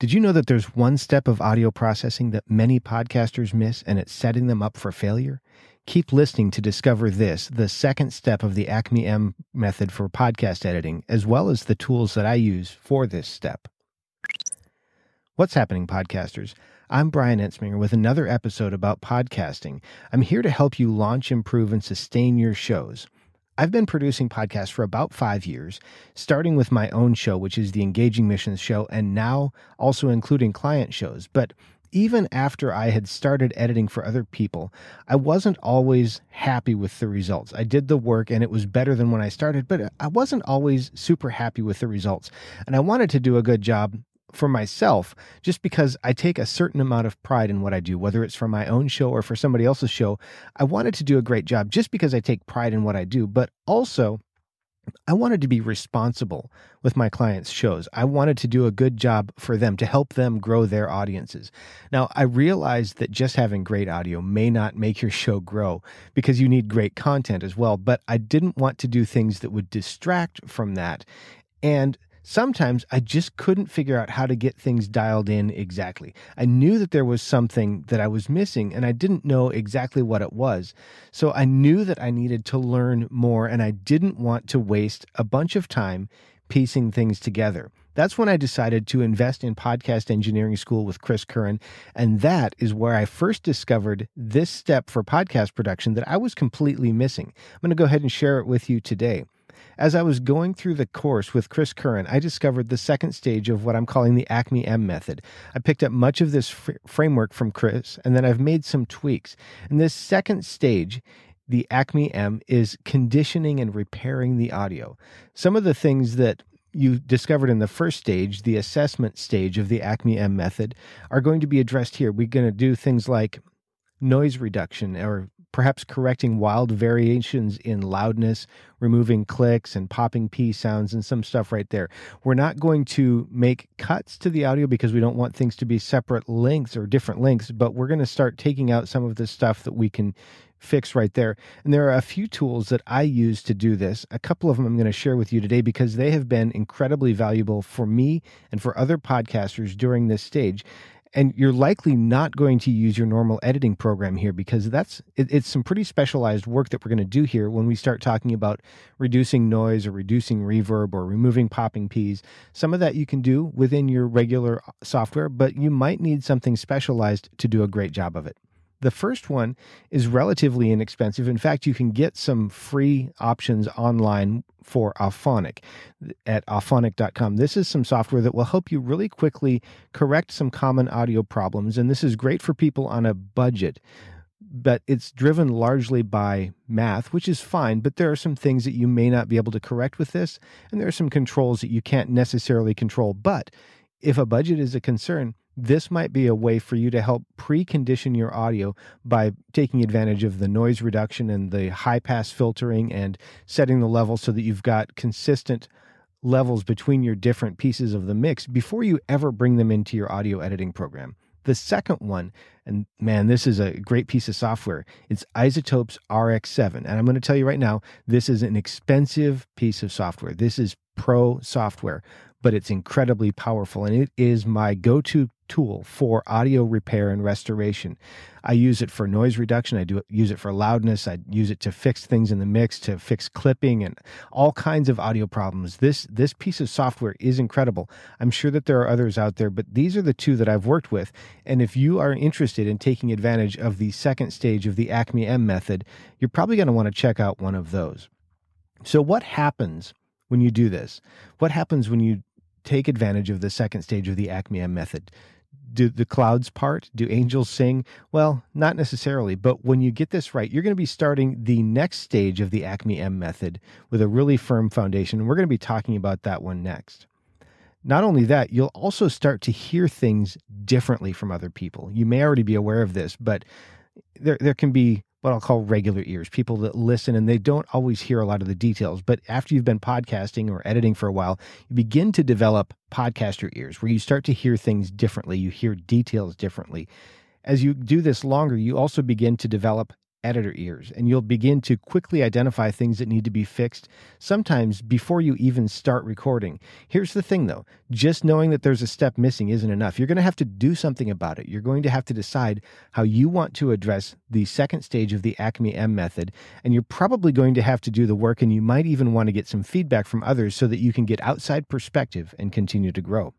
Did you know that there's one step of audio processing that many podcasters miss and it's setting them up for failure? Keep listening to discover this, the second step of the Acme M method for podcast editing, as well as the tools that I use for this step. What's happening, podcasters? I'm Brian Ensminger with another episode about podcasting. I'm here to help you launch, improve, and sustain your shows. I've been producing podcasts for about five years, starting with my own show, which is the Engaging Missions show, and now also including client shows. But even after I had started editing for other people, I wasn't always happy with the results. I did the work and it was better than when I started, but I wasn't always super happy with the results. And I wanted to do a good job for myself just because I take a certain amount of pride in what I do, whether it's for my own show or for somebody else's show. I wanted to do a great job just because I take pride in what I do, but also I wanted to be responsible with my clients' shows. I wanted to do a good job for them to help them grow their audiences. Now, I realized that just having great audio may not make your show grow because you need great content as well, but I didn't want to do things that would distract from that. And sometimes I just couldn't figure out how to get things dialed in exactly. I knew that there was something that I was missing and I didn't know exactly what it was. So I knew that I needed to learn more and I didn't want to waste a bunch of time piecing things together. That's when I decided to invest in podcast engineering school with Chris Curran. And that is where I first discovered this step for podcast production that I was completely missing. I'm going to go ahead and share it with you today. As I was going through the course with Chris Curran, I discovered the second stage of what I'm calling the Acme M method. I picked up much of this fr- framework from Chris, and then I've made some tweaks. And this second stage the Acme M is conditioning and repairing the audio. Some of the things that you discovered in the first stage, the assessment stage of the Acme M method, are going to be addressed here. We're going to do things like noise reduction or perhaps correcting wild variations in loudness, removing clicks and popping P sounds and some stuff right there. We're not going to make cuts to the audio because we don't want things to be separate lengths or different lengths, but we're going to start taking out some of the stuff that we can fix right there. And there are a few tools that I use to do this. A couple of them I'm going to share with you today because they have been incredibly valuable for me and for other podcasters during this stage and you're likely not going to use your normal editing program here because that's it, it's some pretty specialized work that we're going to do here when we start talking about reducing noise or reducing reverb or removing popping Ps Some of that you can do within your regular uh, software, but you might need something specialized to do a great job of it. The first one is relatively inexpensive. In fact, you can get some free options online for Auphonic at auphonic.com. This is some software that will help you really quickly correct some common audio problems. And this is great for people on a budget but it's driven largely by math, which is fine, but there are some things that you may not be able to correct with this, and there are some controls that you can't necessarily control. But if a budget is a concern, this might be a way for you to help precondition your audio by taking advantage of the noise reduction and the high pass filtering and setting the level so that you've got consistent levels between your different pieces of the mix before you ever bring them into your audio editing program. The second one, and man, this is a great piece of software. It's iZotope's RX7. And I'm going to tell you right now, this is an expensive piece of software. This is pro software, but it's incredibly powerful. And it is my go to tool for audio repair and restoration. I use it for noise reduction. I do use it for loudness. I use it to fix things in the mix, to fix clipping and all kinds of audio problems. This this piece of software is incredible. I'm sure that there are others out there, but these are the two that I've worked with. And if you are interested in taking advantage of the second stage of the Acme M method, you're probably going to want to check out one of those. So what happens when you do this? What happens when you take advantage of the second stage of the Acme M method? do the clouds part? Do angels sing? Well, not necessarily, but when you get this right, you're going to be starting the next stage of the Acme M method with a really firm foundation. And we're going to be talking about that one next. Not only that, you'll also start to hear things differently from other people. You may already be aware of this, but there, there can be what I'll call regular ears, people that listen and they don't always hear a lot of the details. But after you've been podcasting or editing for a while, you begin to develop podcaster ears where you start to hear things differently. You hear details differently. As you do this longer, you also begin to develop editor ears, and you'll begin to quickly identify things that need to be fixed, sometimes before you even start recording. Here's the thing though just knowing that there's a step missing isn't enough. You're going to have to do something about it. You're going to have to decide how you want to address the second stage of the Acme M method, and you're probably going to have to do the work, and you might even want to get some feedback from others so that you can get outside perspective and continue to grow.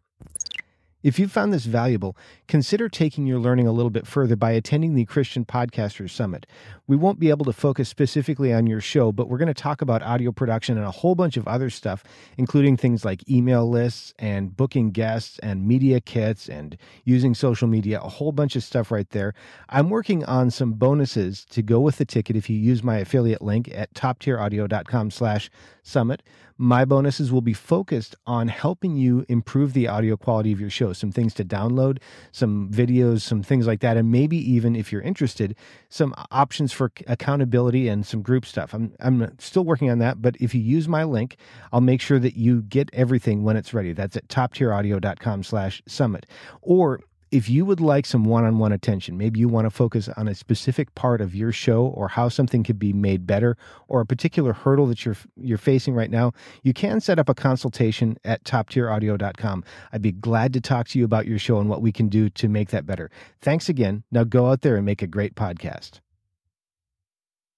If you found this valuable, consider taking your learning a little bit further by attending the Christian Podcasters Summit. We won't be able to focus specifically on your show, but we're going to talk about audio production and a whole bunch of other stuff, including things like email lists and booking guests and media kits and using social media, a whole bunch of stuff right there. I'm working on some bonuses to go with the ticket if you use my affiliate link at toptieraudio.com slash summit. My bonuses will be focused on helping you improve the audio quality of your show, some things to download, some videos, some things like that, and maybe even if you're interested, some options for accountability and some group stuff. I'm I'm still working on that, but if you use my link, I'll make sure that you get everything when it's ready. That's at toptieraudio.com slash summit. Or if you would like some one-on-one attention maybe you want to focus on a specific part of your show or how something could be made better or a particular hurdle that you're you're facing right now you can set up a consultation at toptieraudio.com i'd be glad to talk to you about your show and what we can do to make that better. Thanks again. Now go out there and make a great podcast